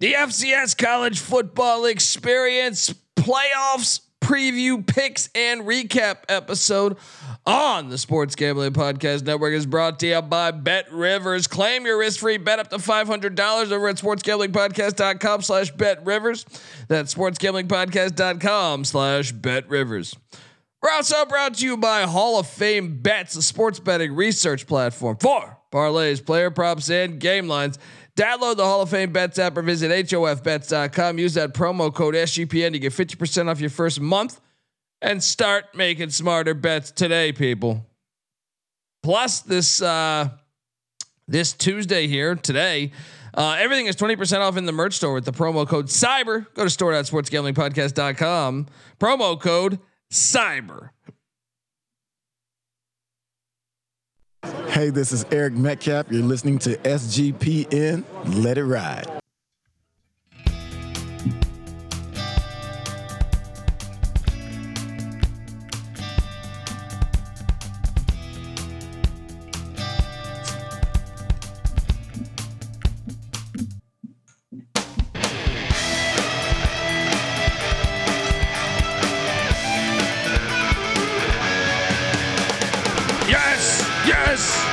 The FCS college football experience playoffs preview picks and recap episode on the Sports Gambling Podcast Network is brought to you by Bet Rivers. Claim your risk-free bet up to $500 over at sportsgamblingpodcast.com slash bet rivers. That's sportsgamblingpodcast.com slash bet rivers. We're also brought to you by Hall of Fame Bets, a sports betting research platform for parlays, player props, and game lines. Download the Hall of Fame Bets app or visit HOFBets.com. Use that promo code SGPN to get 50% off your first month and start making smarter bets today, people. Plus, this uh, this Tuesday here, today, uh, everything is 20% off in the merch store with the promo code CYBER. Go to store.sportsgamblingpodcast.com. Promo code CYBER. Hey, this is Eric Metcalf. You're listening to SGPN. Let it ride.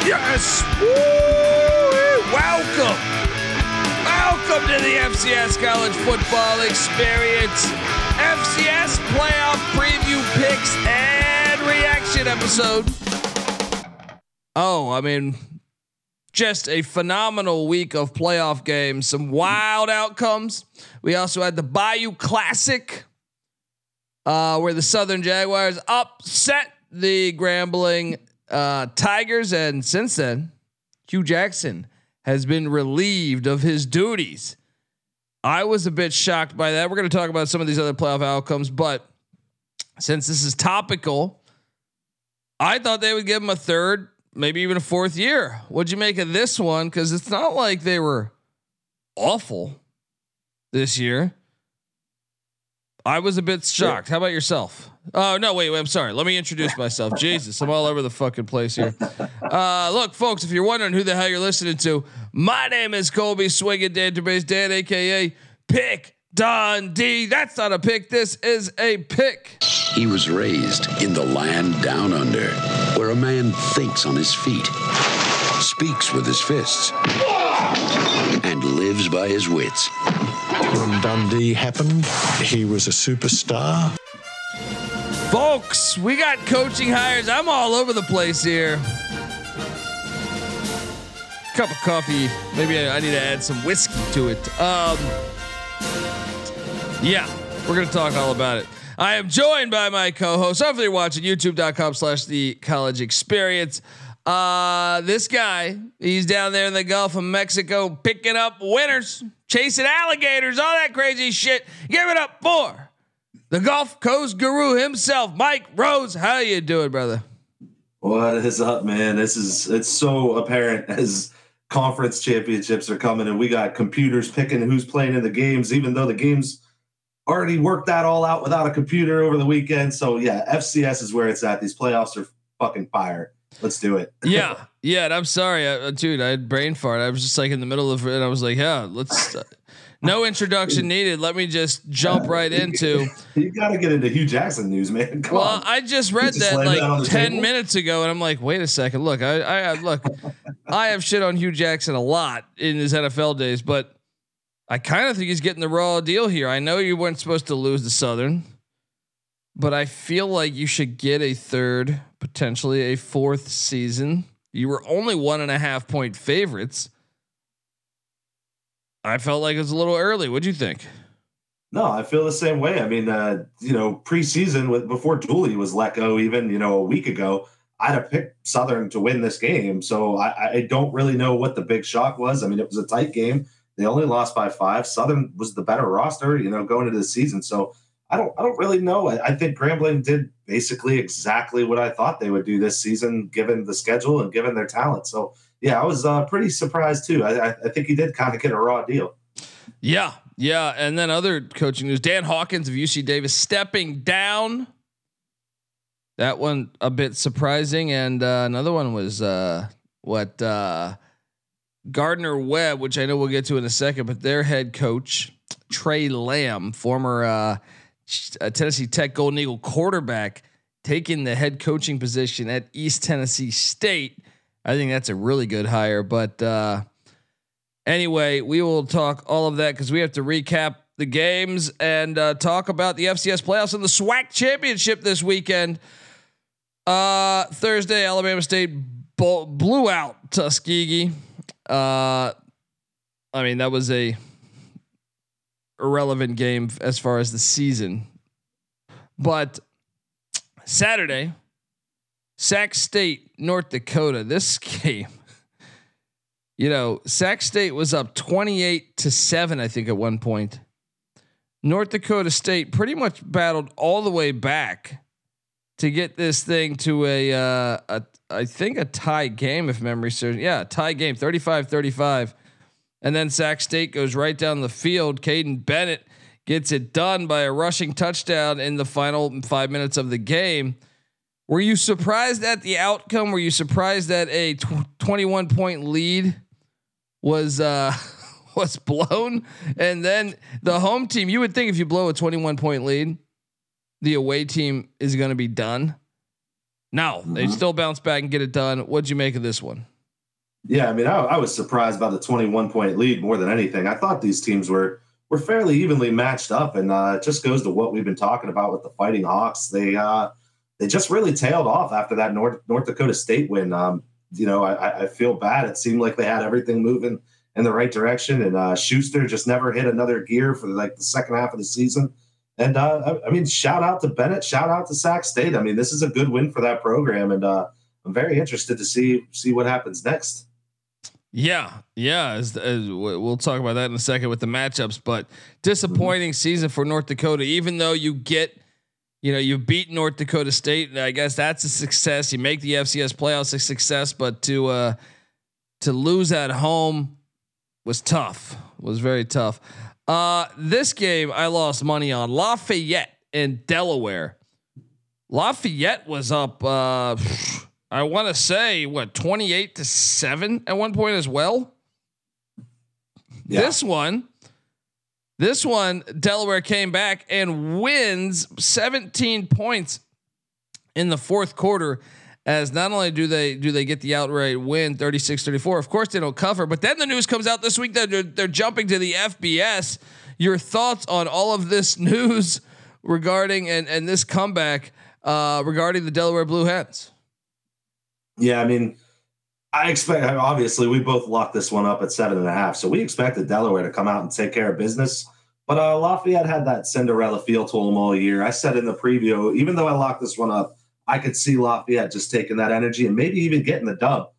Yes. Woo! Welcome. Welcome to the FCS College Football Experience. FCS playoff preview picks and reaction episode. Oh, I mean, just a phenomenal week of playoff games, some wild outcomes. We also had the Bayou Classic, uh, where the Southern Jaguars upset the Grambling uh, Tigers, and since then, Hugh Jackson has been relieved of his duties. I was a bit shocked by that. We're going to talk about some of these other playoff outcomes, but since this is topical, I thought they would give him a third, maybe even a fourth year. What'd you make of this one? Because it's not like they were awful this year. I was a bit shocked. How about yourself? Oh no, wait, wait, I'm sorry. Let me introduce myself. Jesus, I'm all over the fucking place here. Uh, look, folks, if you're wondering who the hell you're listening to, my name is Colby Swinging Database Dan, aka Pick Dundee. That's not a pick. This is a pick. He was raised in the land down under, where a man thinks on his feet, speaks with his fists, and lives by his wits. When Dundee happened, he was a superstar. Folks, we got coaching hires. I'm all over the place here. Cup of coffee. Maybe I, need to add some whiskey to it. Um, yeah, we're gonna talk all about it. I am joined by my co-host. Hopefully, you're watching YouTube.com slash The College Experience. Uh, this guy, he's down there in the Gulf of Mexico picking up winners, chasing alligators, all that crazy shit. Give it up for the Gulf Coast Guru himself, Mike Rose. How you doing, brother? What is up, man? This is it's so apparent as conference championships are coming and we got computers picking who's playing in the games, even though the games already worked that all out without a computer over the weekend. So yeah, FCS is where it's at. These playoffs are fucking fire. Let's do it. yeah, yeah. And I'm sorry, I, dude. I had brain fart. I was just like in the middle of it. And I was like, yeah, let's. Uh, no introduction needed. Let me just jump right into. You got to get into Hugh Jackson news, man. Come Well, on. I just read just that like that ten table? minutes ago, and I'm like, wait a second. Look, I, I look, I have shit on Hugh Jackson a lot in his NFL days, but I kind of think he's getting the raw deal here. I know you weren't supposed to lose the Southern, but I feel like you should get a third, potentially a fourth season. You were only one and a half point favorites. I felt like it was a little early. What'd you think? No, I feel the same way. I mean, uh, you know, preseason with before Dooley was let go, even you know a week ago, I'd have picked Southern to win this game. So I, I don't really know what the big shock was. I mean, it was a tight game. They only lost by five. Southern was the better roster, you know, going into the season. So I don't, I don't really know. I, I think Grambling did basically exactly what I thought they would do this season, given the schedule and given their talent. So yeah, I was uh, pretty surprised too. I, I, I think he did kind of get a raw deal. Yeah, yeah, and then other coaching news: Dan Hawkins of UC Davis stepping down. That one a bit surprising, and uh, another one was uh, what uh, Gardner Webb, which I know we'll get to in a second, but their head coach Tre Lamb, former uh, Tennessee Tech Golden Eagle quarterback, taking the head coaching position at East Tennessee State. I think that's a really good hire. But uh, anyway, we will talk all of that because we have to recap the games and uh, talk about the FCS playoffs and the SWAC championship this weekend. Uh, Thursday, Alabama State blew out Tuskegee. Uh, I mean, that was a irrelevant game as far as the season. But Saturday, Sac State, North Dakota. This game, you know, Sac State was up 28 to 7, I think, at one point. North Dakota State pretty much battled all the way back to get this thing to a, uh, a I think a tie game if memory serves. Yeah, tie game, 35-35. And then Sac State goes right down the field. Caden Bennett gets it done by a rushing touchdown in the final 5 minutes of the game. Were you surprised at the outcome? Were you surprised that a tw- 21 point lead was uh was blown and then the home team you would think if you blow a 21 point lead the away team is going to be done. No, mm-hmm. they still bounce back and get it done. What'd you make of this one? Yeah, I mean, I, I, was surprised by the 21 point lead more than anything. I thought these teams were were fairly evenly matched up, and uh, it just goes to what we've been talking about with the Fighting Hawks. They uh, they just really tailed off after that North North Dakota State win. Um, you know, I, I, feel bad. It seemed like they had everything moving in the right direction, and uh, Schuster just never hit another gear for like the second half of the season. And uh, I mean, shout out to Bennett, shout out to Sac State. I mean, this is a good win for that program, and uh, I'm very interested to see see what happens next. Yeah, yeah. As, as we'll talk about that in a second with the matchups, but disappointing mm-hmm. season for North Dakota. Even though you get, you know, you beat North Dakota State, I guess that's a success. You make the FCS playoffs a success, but to uh, to lose at home was tough. Was very tough. Uh, this game I lost money on Lafayette in Delaware. Lafayette was up. Uh, I want to say what 28 to 7 at one point as well. Yeah. This one this one Delaware came back and wins 17 points in the fourth quarter as not only do they do they get the outright win 36-34 of course they don't cover but then the news comes out this week that they're, they're jumping to the FBS your thoughts on all of this news regarding and and this comeback uh, regarding the Delaware Blue Hens yeah, I mean, I expect obviously we both locked this one up at seven and a half, so we expected Delaware to come out and take care of business. But uh, Lafayette had that Cinderella feel to them all year. I said in the preview, even though I locked this one up, I could see Lafayette just taking that energy and maybe even getting the dub.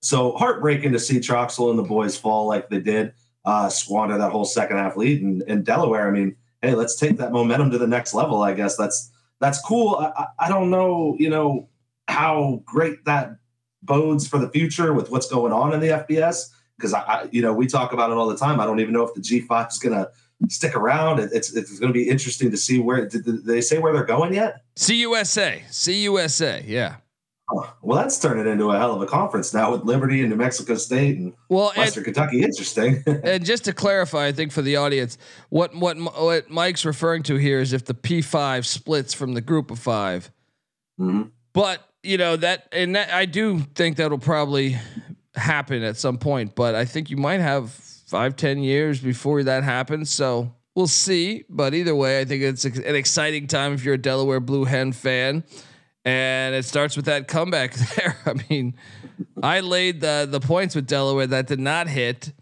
So heartbreaking to see Troxel and the boys fall like they did, uh, squander that whole second half lead. And, and Delaware, I mean, hey, let's take that momentum to the next level. I guess that's that's cool. I, I don't know, you know, how great that bodes for the future with what's going on in the FBS? Because I, I, you know, we talk about it all the time. I don't even know if the G5 is going to stick around. It's it's going to be interesting to see where did, they say where they're going yet? CUSA, CUSA, yeah. Oh, well, that's turning into a hell of a conference now with Liberty and New Mexico State and well, Western and, Kentucky. Interesting. and just to clarify, I think for the audience, what what what Mike's referring to here is if the P five splits from the group of 5 mm-hmm. But you know that, and that, I do think that'll probably happen at some point. But I think you might have five, ten years before that happens. So we'll see. But either way, I think it's an exciting time if you're a Delaware Blue Hen fan. And it starts with that comeback there. I mean, I laid the the points with Delaware that did not hit.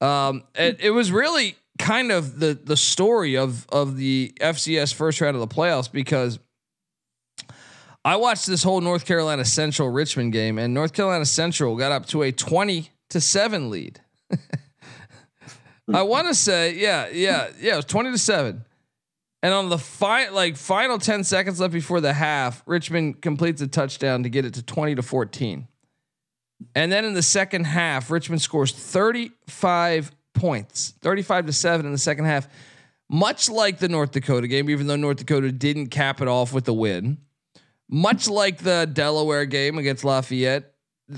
Um, it, it was really kind of the the story of of the FCS first round of the playoffs because I watched this whole North Carolina Central Richmond game, and North Carolina Central got up to a 20 to 7 lead. I want to say, yeah, yeah, yeah, it was 20 to 7. And on the fi- like final 10 seconds left before the half, Richmond completes a touchdown to get it to 20 to 14. And then in the second half, Richmond scores 35 points, 35 to 7 in the second half. Much like the North Dakota game, even though North Dakota didn't cap it off with the win much like the Delaware game against Lafayette,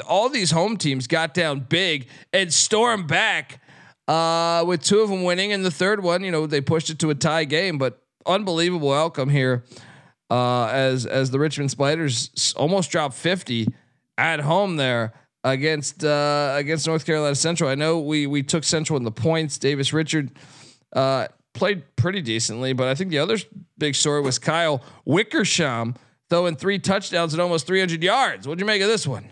all these home teams got down big and stormed back uh, with two of them winning, and the third one, you know, they pushed it to a tie game. But unbelievable outcome here uh, as as the Richmond Spiders almost dropped 50 at home there against uh, against North Carolina Central. I know we we took Central in the points. Davius Richard uh, played pretty decently, but I think the other big story was Kyle Wickersham throwing three touchdowns and almost 300 yards. What'd you make of this one?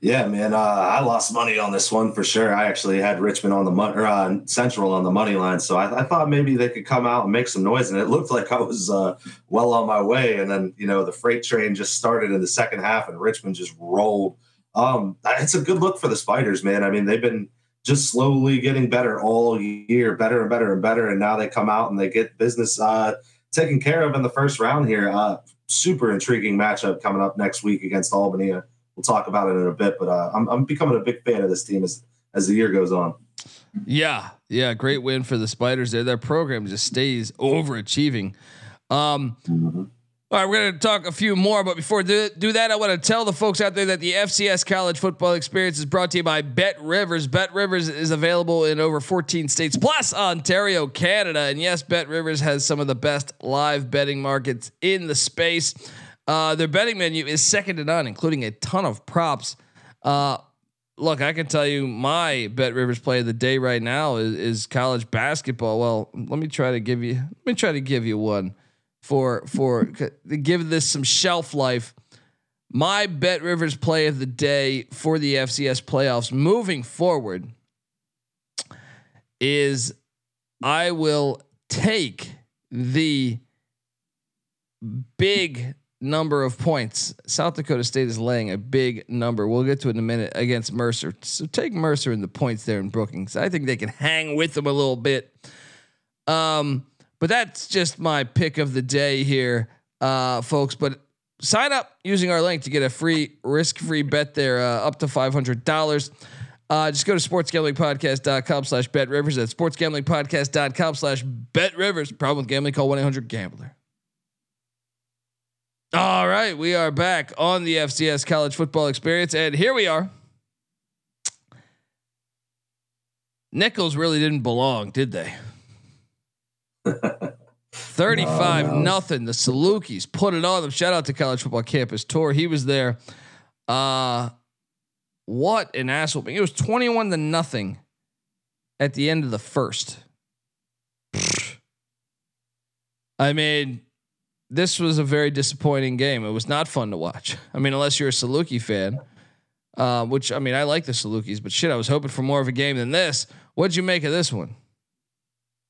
Yeah, man, uh, I lost money on this one for sure. I actually had Richmond on the or uh, Central on the money line, so I, I, thought maybe they could come out and make some noise, and it looked like I was uh, well on my way. And then you know the freight train just started in the second half, and Richmond just rolled. Um, it's a good look for the Spiders, man. I mean, they've been just slowly getting better all year, better and better and better, and now they come out and they get business uh, taken care of in the first round here. Uh, super intriguing matchup coming up next week against Albany we'll talk about it in a bit. But uh, I'm, I'm becoming a big fan of this team as as the year goes on. Yeah, yeah, great win for the Spiders there. Their program just stays overachieving. Um, mm-hmm. All right, we're going to talk a few more, but before do, do that, I want to tell the folks out there that the FCS College Football Experience is brought to you by Bet Rivers. Bet Rivers is available in over 14 states plus Ontario, Canada, and yes, Bet Rivers has some of the best live betting markets in the space. Uh, their betting menu is second to none, including a ton of props. Uh, look, I can tell you my Bet Rivers play of the day right now is, is, college basketball. Well, let me try to give you let me try to give you one for for give this some shelf life. My Bet Rivers play of the day for the FCS playoffs moving forward is I will take the big number of points. South Dakota State is laying a big number. We'll get to it in a minute against Mercer. So take Mercer in the points there in Brookings. I think they can hang with them a little bit. Um, but that's just my pick of the day here, uh, folks. But sign up using our link to get a free risk-free bet there, uh, up to five hundred dollars. Uh, just go to sportsgamblingpodcast.com slash bet rivers. That's sportsgamblingpodcast.com slash bet rivers. Problem with gambling, call 1 800 gambler. All right, we are back on the FCS college football experience, and here we are. Nicholls really didn't belong, did they? 35 no, no. nothing. The Salukis put it on them. Shout out to College Football Campus Tour. He was there. Uh what an asshole. It was 21 to nothing at the end of the first. I mean, this was a very disappointing game. It was not fun to watch. I mean, unless you're a Saluki fan, uh, which I mean, I like the Salukis, but shit, I was hoping for more of a game than this. What'd you make of this one?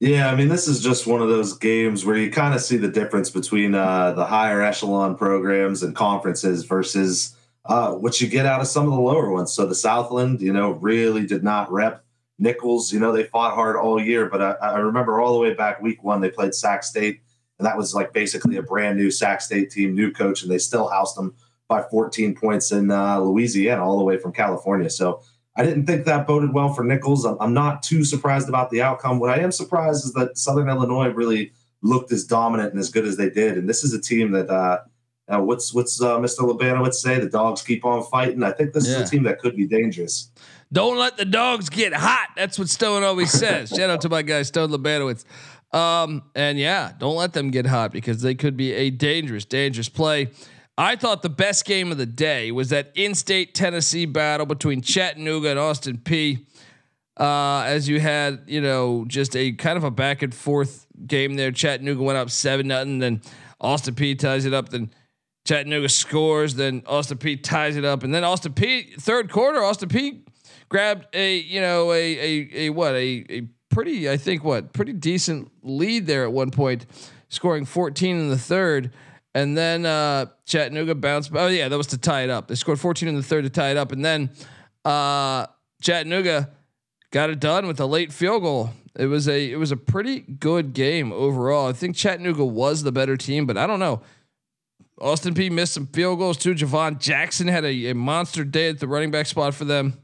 Yeah, I mean, this is just one of those games where you kind of see the difference between uh, the higher echelon programs and conferences versus uh, what you get out of some of the lower ones. So the Southland, you know, really did not rep Nicholls. You know, they fought hard all year, but I, I remember all the way back week one, they played Sac State and that was like basically a brand new Sac State team, new coach, and they still housed them by 14 points in uh, Louisiana, all the way from California. So I didn't think that boded well for Nicholls. I'm, not too surprised about the outcome. What I am surprised is that Southern Illinois really looked as dominant and as good as they did. And this is a team that, uh, uh, what's what's uh, Mr. Labanowitz say? The dogs keep on fighting. I think this yeah. is a team that could be dangerous. Don't let the dogs get hot. That's what Stone always says. Shout out to my guy Stone Labanowitz. Um, and yeah, don't let them get hot because they could be a dangerous, dangerous play. I thought the best game of the day was that in-state Tennessee battle between Chattanooga and Austin Peay. Uh, as you had, you know, just a kind of a back and forth game there. Chattanooga went up seven nothing, then Austin Peay ties it up, then Chattanooga scores, then Austin Peay ties it up, and then Austin Peay third quarter, Austin Peay grabbed a you know a a, a what a, a pretty, I think, what pretty decent lead there at one point, scoring 14 in the third. And then uh, Chattanooga bounced. Oh yeah, that was to tie it up. They scored 14 in the third to tie it up, and then uh, Chattanooga got it done with a late field goal. It was a it was a pretty good game overall. I think Chattanooga was the better team, but I don't know. Austin Peay missed some field goals too. Javon Jackson had a, a monster day at the running back spot for them.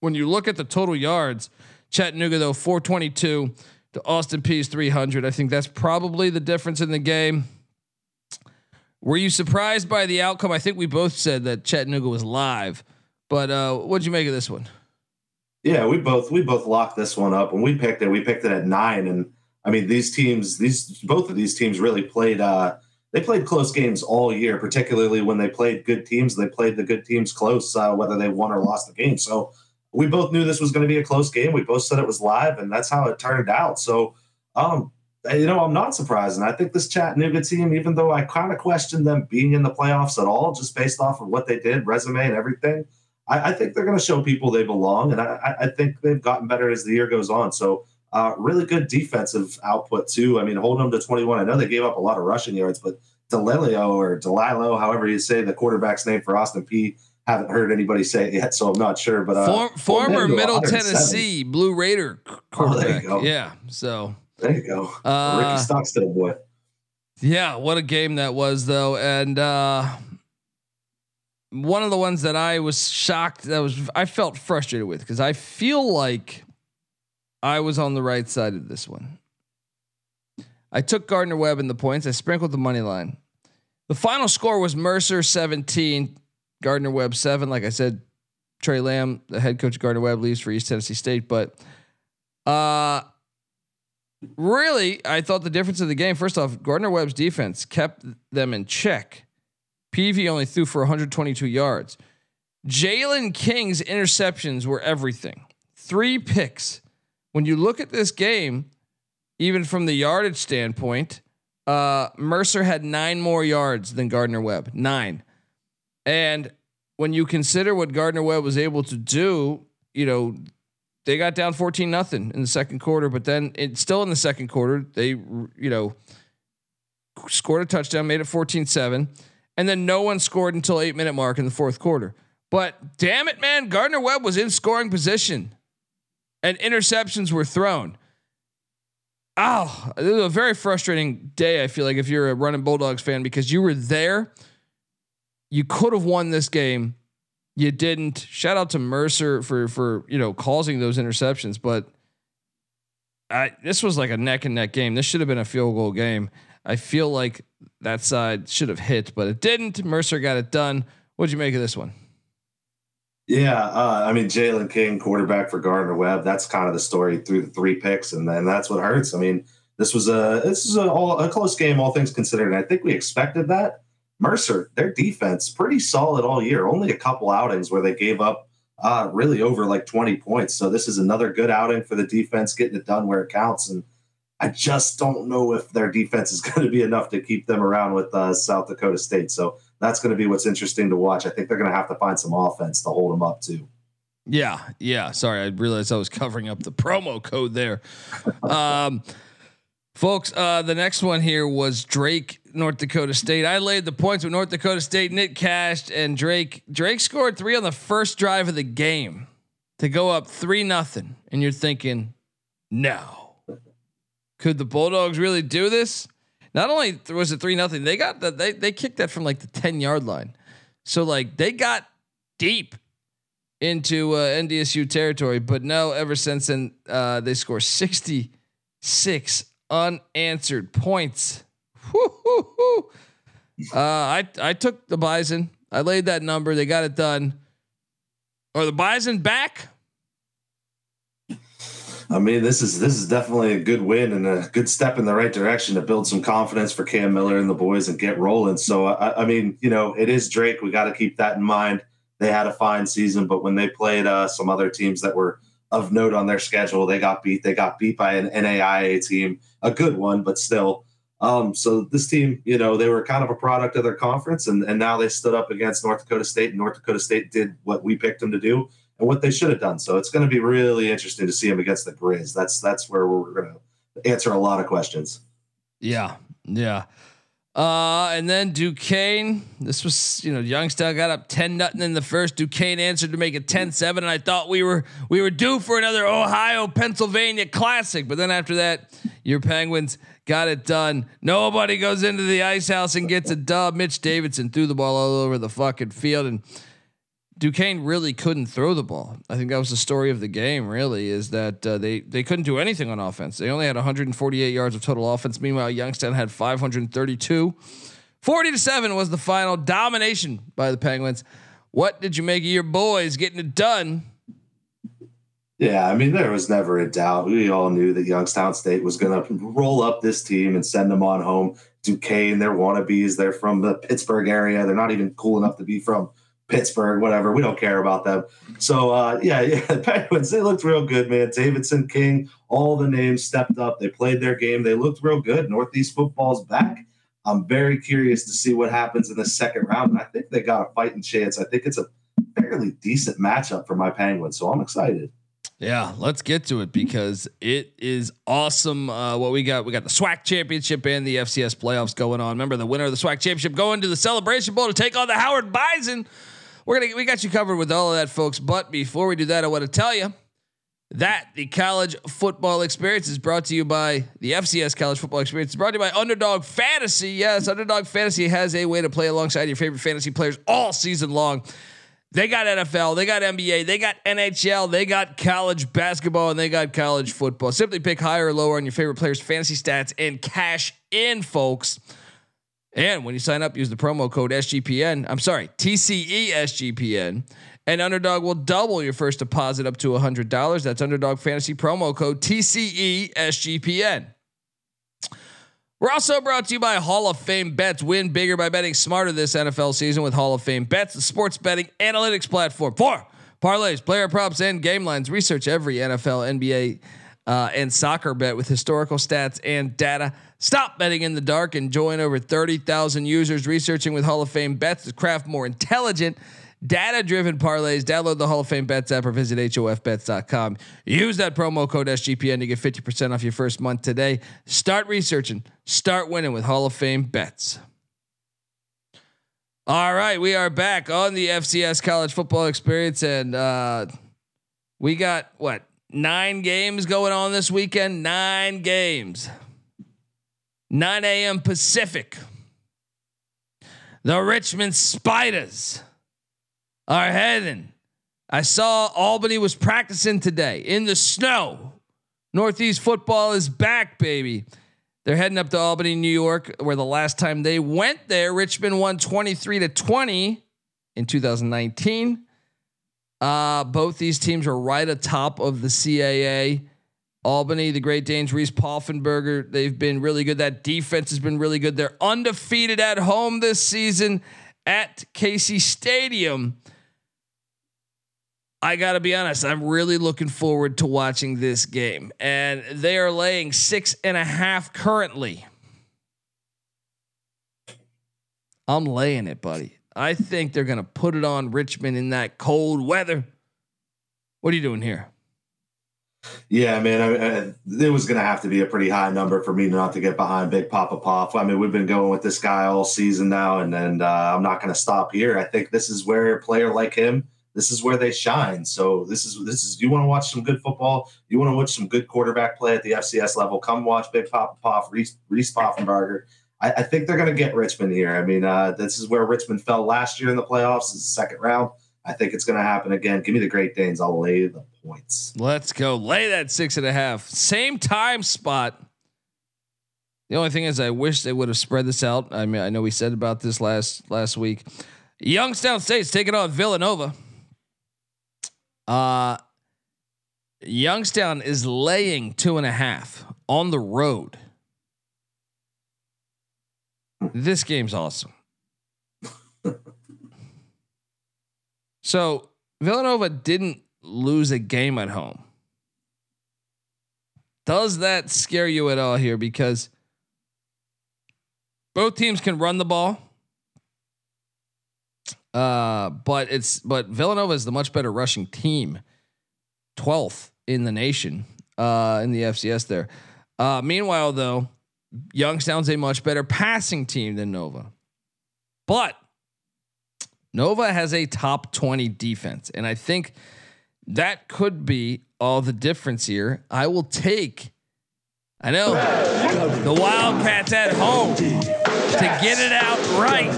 When you look at the total yards, Chattanooga though 422 to Austin Peay's 300. I think that's probably the difference in the game. Were you surprised by the outcome? I think we both said that Chattanooga was live, but uh, what'd you make of this one? Yeah, we both we both locked this one up and we picked it. We picked it at nine, and I mean these teams, these both of these teams really played. uh They played close games all year, particularly when they played good teams. They played the good teams close, uh, whether they won or lost the game. So we both knew this was going to be a close game. We both said it was live, and that's how it turned out. So, um, you know, I'm not surprised. And I think this Chattanooga team, even though I kind of questioned them being in the playoffs at all, just based off of what they did, resume and everything, I, I think they're going to show people they belong. And I, I, think they've gotten better as the year goes on. So, uh, really good defensive output, too. I mean, holding them to 21. I know they gave up a lot of rushing yards, but Delilio or Delilo, however you say the quarterback's name for Austin Peay, haven't heard anybody say it yet, so I'm not sure. But uh, Form, former Middle Tennessee Blue Raider quarterback. Oh, yeah, so there you go, uh, Ricky Stockstill boy. Yeah, what a game that was though, and uh, one of the ones that I was shocked that was I felt frustrated with because I feel like I was on the right side of this one. I took Gardner Webb in the points. I sprinkled the money line. The final score was Mercer 17, Gardner Webb seven. Like I said, Tre Lamb, the head coach of Gardner Webb, leaves for East Tennessee State. But uh, really, I thought the difference of the game. First off, Gardner Webb's defense kept them in check. Peevy only threw for 122 yards. Jaylen King's interceptions were everything. Three picks. When you look at this game, even from the yardage standpoint, uh, Mercer had nine more yards than Gardner Webb. Nine. And when you consider what Gardner Webb was able to do, you know, they got down 14 nothing in the second quarter, but then it's still in the second quarter, they, you know, scored a touchdown, made it 14 7. And then no one scored until eight minute mark in the fourth quarter. But damn it, man, Gardner Webb was in scoring position and interceptions were thrown. Oh, it was a very frustrating day. I feel like if you're a running Bulldogs fan because you were there you could have won this game. You didn't. Shout out to Mercer for for you know causing those interceptions, but I this was like a neck and neck game. This should have been a field goal game. I feel like that side should have hit, but it didn't. Mercer got it done. What'd you make of this one? Yeah, uh, I mean Jaylen King, quarterback for Gardner Webb. That's kind of the story through the three picks, and then that's what hurts. I mean, this was a this is a, a close game, all things considered. And I think we expected that. Mercer, their defense pretty solid all year. Only a couple outings where they gave up uh, really over like 20 points. So this is another good outing for the defense, getting it done where it counts. And I just don't know if their defense is going to be enough to keep them around with uh, South Dakota State. So that's going to be what's interesting to watch. I think they're going to have to find some offense to hold them up too. Yeah, yeah. Sorry, I realized I was covering up the promo code there. Um, Folks, uh, the next one here was Drake, North Dakota State. I laid the points with North Dakota State. Nick cashed and Drake. Drake scored three on the first drive of the game to go up three nothing. And you're thinking, no. Could the Bulldogs really do this? Not only was it three nothing, they got that they they kicked that from like the ten yard line. So like they got deep into uh, NDSU territory, but no. Ever since then, uh, they score sixty six unanswered points. Uh, I I took the Bison. I laid that number. They got it done. Are the Bison back? I mean, this is this is definitely a good win and a good step in the right direction to build some confidence for Cam Miller and the boys and get rolling. So, I, I mean, you know, it is Drake. We got to keep that in mind. They had a fine season, but when they played uh, some other teams that were of note on their schedule. They got beat. They got beat by an NAIA team, a good one, but still. Um, so this team, you know, they were kind of a product of their conference, and, and now they stood up against North Dakota State, and North Dakota State did what we picked them to do and what they should have done. So it's going to be really interesting to see them against the Grizz. That's that's where we're going to answer a lot of questions. Yeah, yeah. Uh, and then Duquesne, this was, you know, Youngstown got up 10 nothing in the first. Duquesne answered to make it 10-7. And I thought we were we were due for another Ohio Pennsylvania classic. But then after that, your Penguins got it done. Nobody goes into the ice house and gets a dub. Mitch Davidson threw the ball all over the fucking field. And Duquesne really couldn't throw the ball. I think that was the story of the game. Really, is that uh, they they couldn't do anything on offense. They only had 148 yards of total offense. Meanwhile, Youngstown had 532. 40 to 7 was the final domination by the Penguins. What did you make of your boys getting it done? Yeah, I mean, there was never a doubt. We all knew that Youngstown State was going to roll up this team and send them on home. Duquesne, they're wannabes. They're from the Pittsburgh area. They're not even cool enough to be from Pittsburgh, whatever. We don't care about them. So, uh, yeah, yeah, the Penguins, they looked real good, man. Davidson, King, all the names stepped up. They played their game. They looked real good. Northeast football's back. I'm very curious to see what happens in the second round. And I think they got a fighting chance. I think it's a fairly decent matchup for my Penguins. So I'm excited. Yeah, let's get to it because it is awesome. Uh, what we got, we got the SWAC championship and the FCS playoffs going on. Remember, the winner of the SWAC championship going to the Celebration Bowl to take on the Howard Bison. We're gonna, we got you covered with all of that, folks. But before we do that, I want to tell you that the college football experience is brought to you by the FCS college football experience. It's brought to you by Underdog Fantasy. Yes, Underdog Fantasy has a way to play alongside your favorite fantasy players all season long. They got NFL, they got NBA, they got NHL, they got college basketball, and they got college football. Simply pick higher or lower on your favorite players' fantasy stats and cash in, folks. And when you sign up, use the promo code SGPN. I'm sorry, TCE SGPN. And Underdog will double your first deposit up to $100. That's Underdog Fantasy promo code TCE SGPN. We're also brought to you by Hall of Fame Bets. Win bigger by betting smarter this NFL season with Hall of Fame Bets, the sports betting analytics platform for parlays, player props, and game lines. Research every NFL, NBA, uh, and soccer bet with historical stats and data. Stop betting in the dark and join over 30,000 users researching with Hall of Fame Bets to craft more intelligent data driven parlays. Download the Hall of Fame Bets app or visit HOFBets.com. Use that promo code SGPN to get 50% off your first month today. Start researching, start winning with Hall of Fame Bets. All right, we are back on the FCS college football experience, and uh, we got what nine games going on this weekend? Nine games. 9 a.m. Pacific. The Richmond Spiders are heading. I saw Albany was practicing today in the snow. Northeast football is back, baby. They're heading up to Albany, New York, where the last time they went there, Richmond won 23 to 20 in 2019. Uh, both these teams are right atop of the CAA. Albany, the Great Danes, Reese Poffenbarger, they've been really good. That defense has been really good. They're undefeated at home this season at Casey Stadium. I got to be honest, I'm really looking forward to watching this game. And they are laying six and a half currently. I'm laying it, buddy. I think they're going to put it on Richmond in that cold weather. What are you doing here? Yeah, man. I, I, it was going to have to be a pretty high number for me not to get behind Big Papa Poff. I mean, we've been going with this guy all season now, and and uh, I'm not going to stop here. I think this is where a player like him this is where they shine. So this is this is you want to watch some good football, you want to watch some good quarterback play at the FCS level. Come watch Big Papa Poff, Reese, Reese Poffenbarger. I, I think they're going to get Richmond here. I mean, uh, this is where Richmond fell last year in the playoffs, is the second round. I think it's going to happen again. Give me the Great Danes. I'll lay the points. Let's go. Lay that six and a half. Same time spot. The only thing is, I wish they would have spread this out. I mean, I know we said about this last last week. Youngstown State's taking on Villanova. Uh, Youngstown is laying two and a half on the road. This game's awesome. so Villanova didn't lose a game at home. Does that scare you at all here? Because both teams can run the ball. Uh, but it's but Villanova is the much better rushing team, twelfth in the nation. Uh, in the FCS there. Uh, meanwhile, though, Youngstown's a much better passing team than Nova, but Nova has a top twenty defense, and I think that could be all the difference here. I will take. I know the Wildcats at home to get it out right.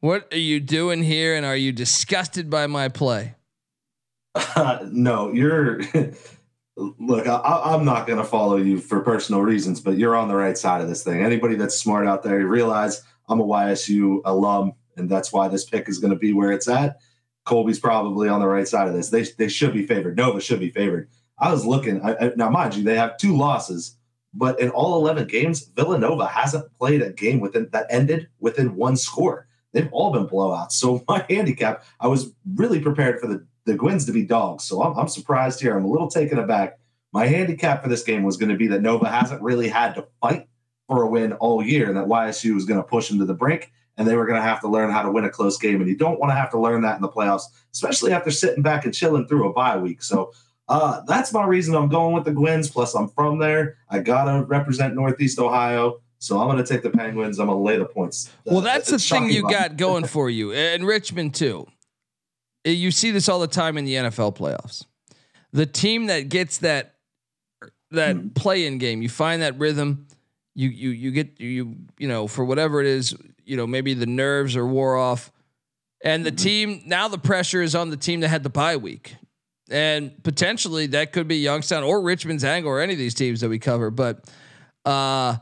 What are you doing here, and are you disgusted by my play? Uh, no, you're Look, I, am not going to follow you for personal reasons, but you're on the right side of this thing. Anybody that's smart out there, you realize I'm a YSU alum, and that's why this pick is going to be where it's at. Colby's probably on the right side of this. They, they should be favored. Nova should be favored. I was looking, I, I, now, mind you, they have two losses, but in all 11 games, Villanova hasn't played a game within that ended within one score. They've all been blowouts. So my handicap, I was really prepared for the the Gwins to be dogs. So I'm, I'm surprised here. I'm a little taken aback. My handicap for this game was going to be that Nova hasn't really had to fight for a win all year, and that YSU was going to push them to the brink, and they were going to have to learn how to win a close game. And you don't want to have to learn that in the playoffs, especially after sitting back and chilling through a bye week. So uh, that's my reason I'm going with the Gwins. Plus, I'm from there. I gotta represent Northeast Ohio. So I'm going to take the Penguins. I'm going to lay the points. Well, that's the thing you got going for you, and Richmond too you see this all the time in the NFL playoffs. The team that gets that that mm-hmm. play in game, you find that rhythm, you you you get you you know for whatever it is, you know maybe the nerves are wore off, and the mm-hmm. team now the pressure is on the team that had the bye week, and potentially that could be Youngstown or Richmond's angle or any of these teams that we cover, but. uh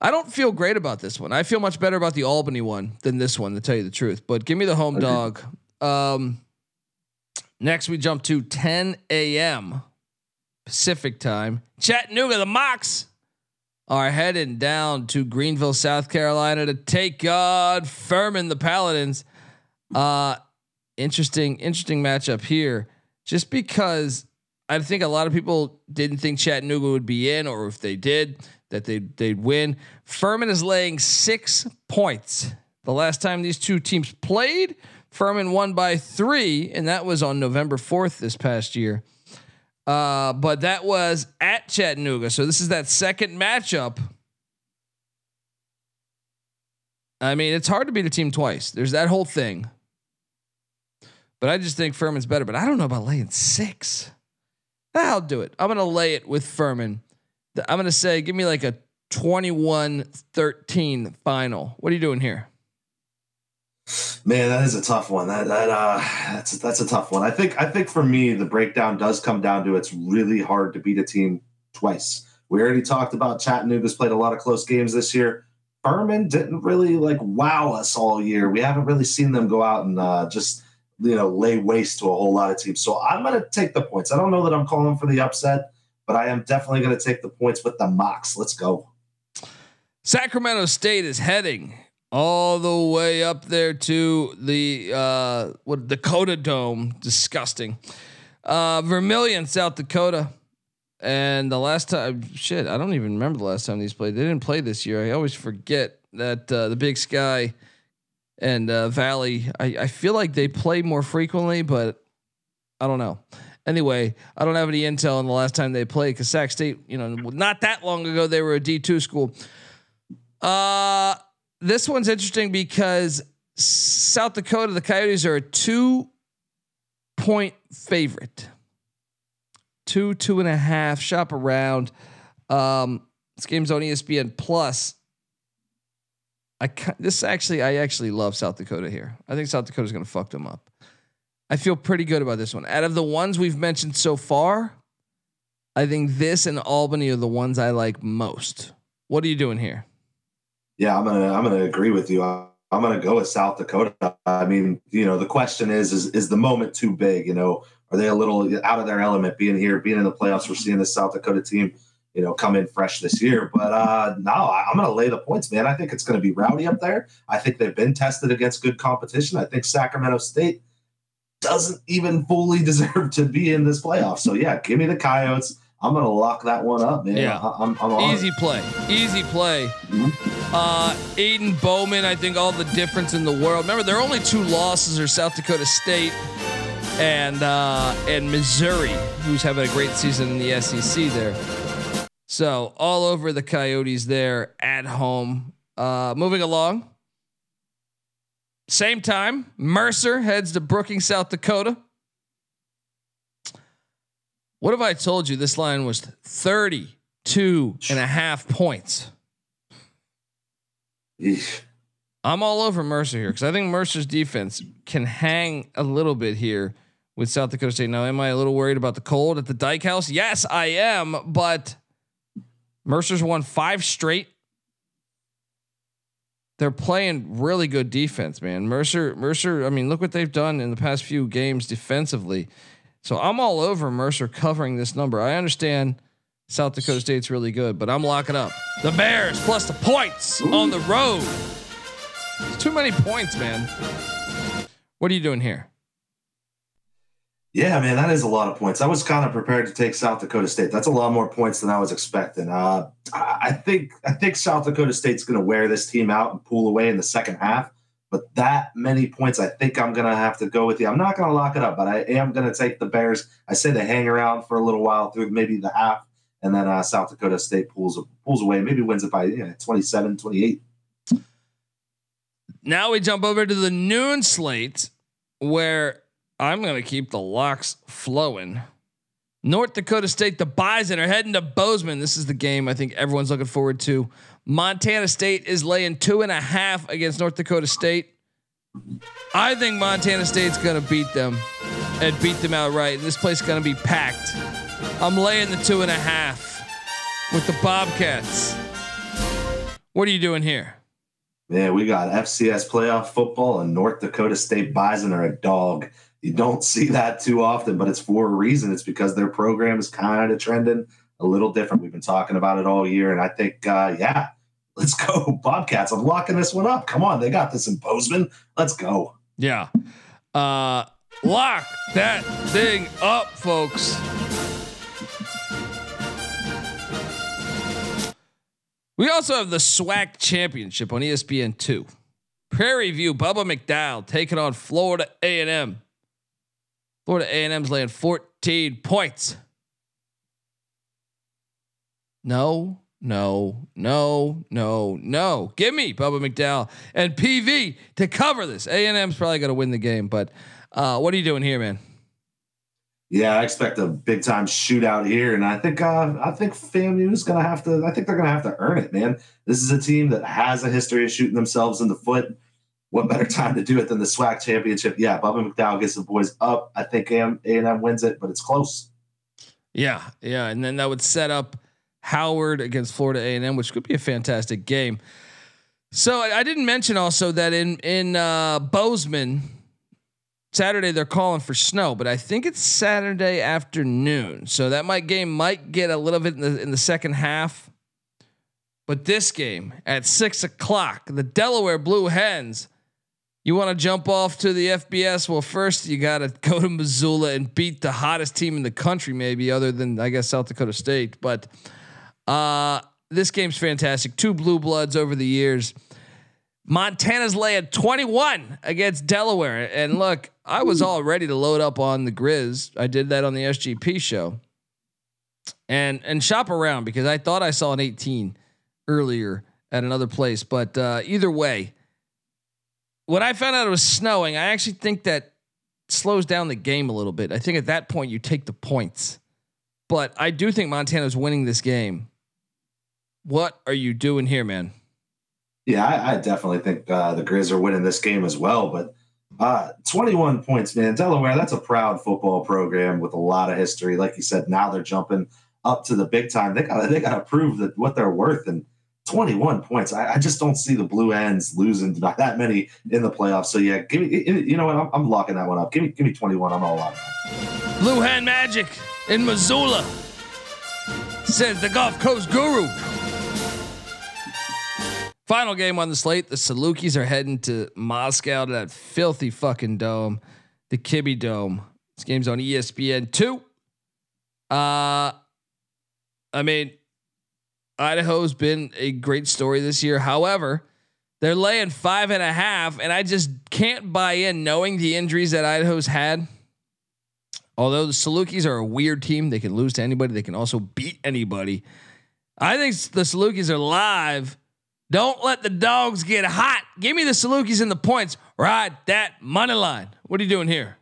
I don't feel great about this one. I feel much better about the Albany one than this one, to tell you the truth. But give me the home okay. dog. Um, next, we jump to 10 a.m. Pacific time. Chattanooga, the Mocs are heading down to Greenville, South Carolina to take on Furman, the Paladins. Uh, interesting, interesting matchup here. Just because I think a lot of people didn't think Chattanooga would be in, or if they did, that they they'd win. Furman is laying six points. The last time these two teams played Furman won by three, and that was on November 4th this past year. Uh, but that was at Chattanooga. So this is that second matchup. I mean, it's hard to beat a team twice. There's that whole thing. But I just think Furman's better. But I don't know about laying six. I'll do it. I'm going to lay it with Furman. I'm going to say, give me like a 21 13 final. What are you doing here? Man, that is a tough one. That that uh, that's that's a tough one. I think I think for me, the breakdown does come down to it's really hard to beat a team twice. We already talked about Chattanooga's played a lot of close games this year. Furman didn't really like wow us all year. We haven't really seen them go out and uh, just you know lay waste to a whole lot of teams. So I'm going to take the points. I don't know that I'm calling for the upset, but I am definitely going to take the points with the Mocs. Let's go. Sacramento State is heading all the way up there to the uh, what Dakota Dome. Disgusting. Uh, Vermillion, South Dakota. And the last time, shit, I don't even remember the last time these played. They didn't play this year. I always forget that uh, the Big Sky and uh, Valley. I, I feel like they play more frequently, but I don't know. Anyway, I don't have any intel on the last time they played because Sac State, you know, not that long ago they were a D two school. Uh this one's interesting because South Dakota, the Coyotes are a two point favorite. Two, two and a half, shop around. Um, this game's on ESPN Plus. I this actually, I actually love South Dakota here. I think South Dakota's going to fuck them up. I feel pretty good about this one. Out of the ones we've mentioned so far, I think this and Albany are the ones I like most. What are you doing here? Yeah, I'm gonna I'm gonna agree with you. I'm gonna go with South Dakota. I mean, you know, the question is is is the moment too big? You know, are they a little out of their element being here, being in the playoffs? We're seeing this South Dakota team, you know, come in fresh this year. But uh no, I'm gonna lay the points, man. I think it's gonna be rowdy up there. I think they've been tested against good competition. I think Sacramento State doesn't even fully deserve to be in this playoff. So yeah, give me the Coyotes. I'm gonna lock that one up, man. Yeah, I, am easy play, easy play. Mm-hmm. Uh, Aiden Bowman, I think all the difference in the world. Remember, their only two losses are South Dakota State and uh, and Missouri, who's having a great season in the SEC there. So all over the Coyotes there at home. Uh, moving along. Same time, Mercer heads to Brookings, South Dakota. What if I told you this line was 32 and a half points? Eesh. I'm all over Mercer here because I think Mercer's defense can hang a little bit here with South Dakota State. Now, am I a little worried about the cold at the Dykhouse? Yes, I am. But Mercer's won five straight. They're playing really good defense, man. Mercer, Mercer. I mean, look what they've done in the past few games defensively. So I'm all over Mercer covering this number. I understand South Dakota State's really good, but I'm locking up the Bears plus the points on the road. It's too many points, man. What are you doing here? Yeah, man, that is a lot of points. I was kind of prepared to take South Dakota State. That's a lot more points than I was expecting. Uh, I think I think South Dakota State's going to wear this team out and pull away in the second half. But that many points, I think I'm going to have to go with you. I'm not going to lock it up, but I am going to take the Bears. I say they hang around for a little while through maybe the half, and then uh, South Dakota State pulls pulls away, maybe wins it by you know, 27, 28. Now we jump over to the noon slate where I'm going to keep the locks flowing. North Dakota State, the Bison are heading to Bozeman. This is the game I think everyone's looking forward to. Montana State is laying two and a half against North Dakota State. I think Montana State's going to beat them and beat them outright. And this place is going to be packed. I'm laying the two and a half with the Bobcats. What are you doing here? Yeah, we got FCS playoff football and North Dakota State Bison are a dog. You don't see that too often, but it's for a reason. It's because their program is kind of trending a little different. We've been talking about it all year, and I think, uh, yeah, let's go Bobcats. I'm locking this one up. Come on, they got this in Bozeman. Let's go. Yeah, uh, lock that thing up, folks. We also have the SWAC Championship on ESPN two. Prairie View, Bubba McDowell taking on Florida A and M. Florida A&M's laying 14 points. No, no, no, no, no. Give me Bubba McDowell and PV to cover this. A&M's probably going to win the game, but uh, what are you doing here, man? Yeah, I expect a big time shootout here, and I think uh, I think FAMU is going to have to. I think they're going to have to earn it, man. This is a team that has a history of shooting themselves in the foot what better time to do it than the SWAC championship? Yeah, Bubba McDowell gets the boys up. I think A and M wins it, but it's close. Yeah, yeah, and then that would set up Howard against Florida A and M, which could be a fantastic game. So I didn't mention also that in in uh, Bozeman Saturday they're calling for snow, but I think it's Saturday afternoon, so that might game might get a little bit in the in the second half. But this game at six o'clock, the Delaware Blue Hens you want to jump off to the FBS? Well, first you got to go to Missoula and beat the hottest team in the country, maybe other than I guess South Dakota State. But uh, this game's fantastic. Two blue bloods over the years. Montana's laying 21 against Delaware. And look, I was all ready to load up on the Grizz. I did that on the SGP show. And and shop around because I thought I saw an 18 earlier at another place. But uh, either way, when I found out it was snowing, I actually think that slows down the game a little bit. I think at that point you take the points. But I do think Montana's winning this game. What are you doing here, man? Yeah, I, I definitely think uh, the Grizz are winning this game as well. But uh, 21 points, man. Delaware, that's a proud football program with a lot of history. Like you said, now they're jumping up to the big time. They got they got to prove that what they're worth. And 21 points. I, I, just don't see the Blue Hens losing that many in the playoffs. So yeah, give me. You know what? I'm, I'm locking that one up. Give me, give me 21. I'm all out. Blue Hen Magic in Missoula says the Gulf Coast Guru. Final game on the slate. The Salukis are heading to Moscow to that filthy fucking dome, the Kibby Dome. This game's on ESPN two. Uh, I mean, Idaho's been a great story this year. However, they're laying five and a half, and I just can't buy in knowing the injuries that Idaho's had. Although the Salukis are a weird team, they can lose to anybody, they can also beat anybody. I think the Salukis are live. Don't let the dogs get hot. Give me the Salukis in the points. Ride that money line. What are you doing here?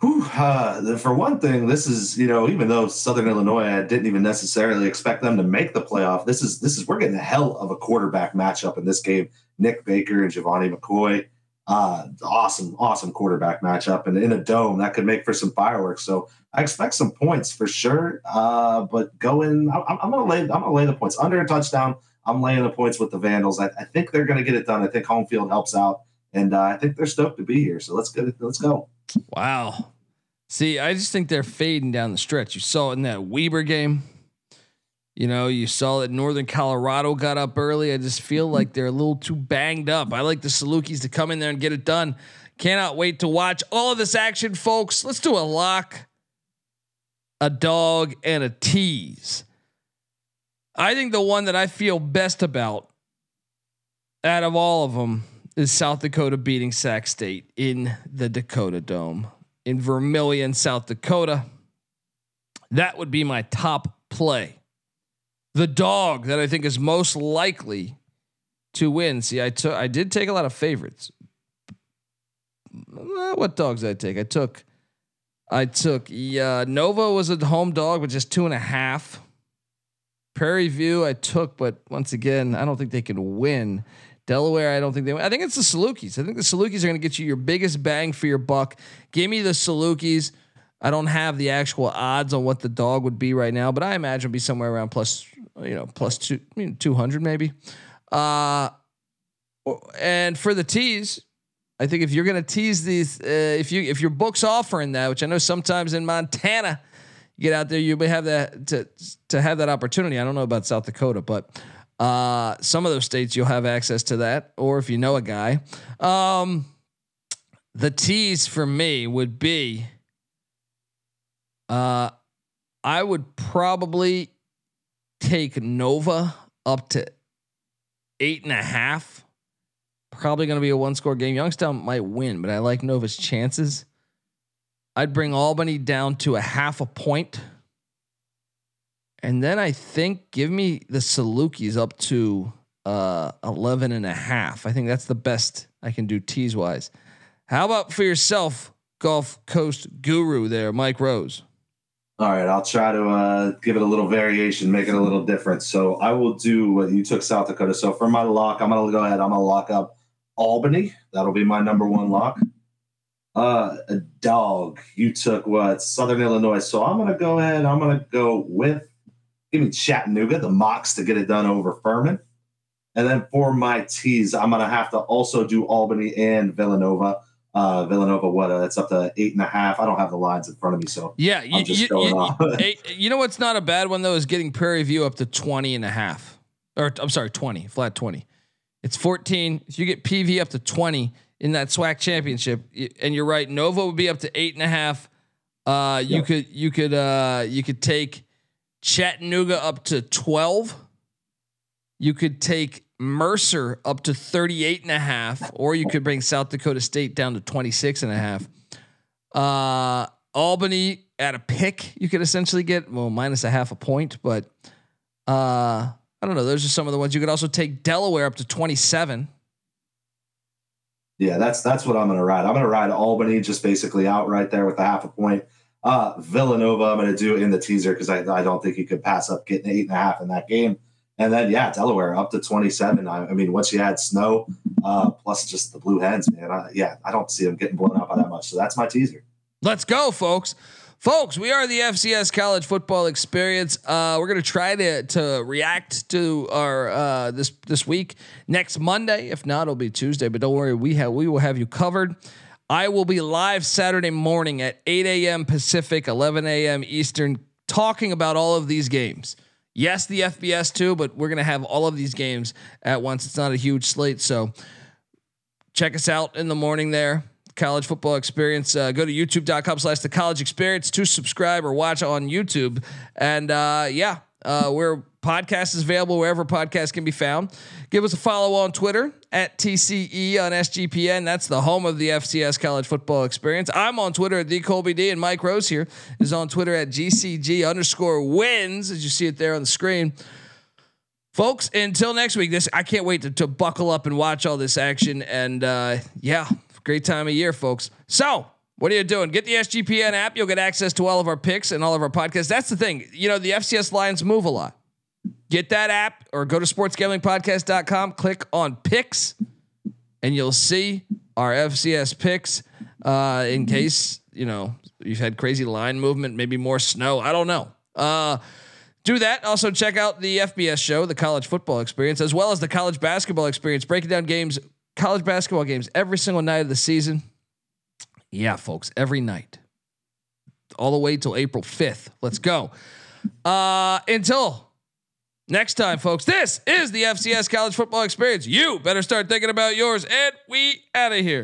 Whew, uh, for one thing, this is you know even though Southern Illinois I didn't even necessarily expect them to make the playoff. This is this is we're getting a hell of a quarterback matchup in this game. Nic Baker and Gevani McCoy. Uh, awesome, awesome quarterback matchup, and in a dome that could make for some fireworks. So I expect some points for sure. Uh, but going, I'm, I'm gonna lay, I'm gonna lay the points under a touchdown. I'm laying the points with the Vandals. I, I think they're gonna get it done. I think home field helps out, and uh, I think they're stoked to be here. So let's get it. Let's go. Wow. See, I just think they're fading down the stretch. You saw it in that Weber game. You know, you saw that Northern Colorado got up early. I just feel like they're a little too banged up. I like the Salukis to come in there and get it done. Cannot wait to watch all of this action, folks. Let's do a lock, a dog, and a tease. I think the one that I feel best about out of all of them is South Dakota beating Sac State in the Dakota Dome in Vermillion, South Dakota. That would be my top play the dog that I think is most likely to win. See, I took I did take a lot of favorites. Uh, what dogs did I take? I took I took yeah, Nova was a home dog with just two and a half. Prairie View I took, but once again, I don't think they can win. Delaware, I don't think they win. I think it's the Salukis. I think the Salukis are going to get you your biggest bang for your buck. Give me the Salukis. I don't have the actual odds on what the dog would be right now, but I imagine it'd be somewhere around plus you know, plus two, I mean, 200 maybe. Uh, and for the tease, I think if you're going to tease these, uh, if you if your book's offering that, which I know sometimes in Montana, get out there, you may have that to to have that opportunity. I don't know about South Dakota, but uh, some of those states you'll have access to that, or if you know a guy. Um, the tease for me would be, uh, I would probably take Nova up to eight and a half. Probably going to be a one score game. Youngstown might win, but I like Nova's chances. I'd bring Albany down to a half a point. And then I think give me the Salukis up to uh, 11 and a half. I think that's the best I can do tease wise. How about for yourself, Gulf Coast guru there, Mike Rose? All right, I'll try to uh, give it a little variation, make it a little different. So I will do what you took South Dakota. So for my lock, I'm going to go ahead. I'm going to lock up Albany. That'll be my number one lock. Uh, a dog. You took what Southern Illinois. So I'm going to go ahead. I'm going to go with give me Chattanooga, the Mocs to get it done over Furman. And then for my tease, I'm going to have to also do Albany and Villanova uh, Villanova, what? Uh, it's up to eight and a half. I don't have the lines in front of me, so yeah. You, you, you, you, know what's not a bad one though is getting Prairie View up to 20 and a half, or I'm sorry, 20 flat 20. It's 14. If you get PV up to 20 in that SWAC championship, and you're right, Nova would be up to eight and a half. Uh, you could you could uh, you could take Chattanooga up to 12. You could take Mercer up to 38 and a half, or you could bring South Dakota State down to 26 and a half. Uh, Albany at a pick, you could essentially get, well, minus a half a point, but uh, I don't know. Those are some of the ones. You could also take Delaware up to 27. Yeah, that's that's what I'm going to ride. I'm going to ride Albany just basically out right there with a half a point. Uh, Villanova, I'm going to do in the teaser because I, I don't think you could pass up getting eight and a half in that game. And then yeah, Delaware up to 27. I, I mean, once you add snow, uh, plus just the blue hens, man. I, yeah, I don't see them getting blown out by that much. So that's my teaser. Let's go, folks. Folks, we are the FCS College Football Experience. Uh, we're gonna try to to react to our uh, this this week next Monday. If not, it'll be Tuesday. But don't worry, we have we will have you covered. I will be live Saturday morning at 8 a.m. Pacific, 11 a.m. Eastern, talking about all of these games. Yes, the FBS too, but we're gonna have all of these games at once. It's not a huge slate, so check us out in the morning there. College football experience. Uh, go to youtube.com slash the college experience to subscribe or watch on YouTube. And uh, yeah, uh, we're podcast is available wherever podcasts can be found. Give us a follow on Twitter at TCE on SGPN. That's the home of the FCS college football experience. I'm on Twitter at the Colby D, and Mike Rose here is on Twitter at GCG underscore wins, as you see it there on the screen. Folks, until next week, this I can't wait to, to buckle up and watch all this action. And uh, yeah, great time of year, folks. So what are you doing? Get the SGPN app. You'll get access to all of our picks and all of our podcasts. That's the thing. You know, the FCS lines move a lot. Get that app or go to sportsgamblingpodcast.com, click on picks, and you'll see our FCS picks uh, in case you know you've had crazy line movement, maybe more snow. I don't know. Uh, do that. Also check out the FBS show, the college football experience, as well as the college basketball experience, breaking down games, college basketball games every single night of the season. Yeah, folks, every night, all the way till April fifth. Let's go. Uh, until next time, folks. This is the FCS college football experience. You better start thinking about yours, and we out of here.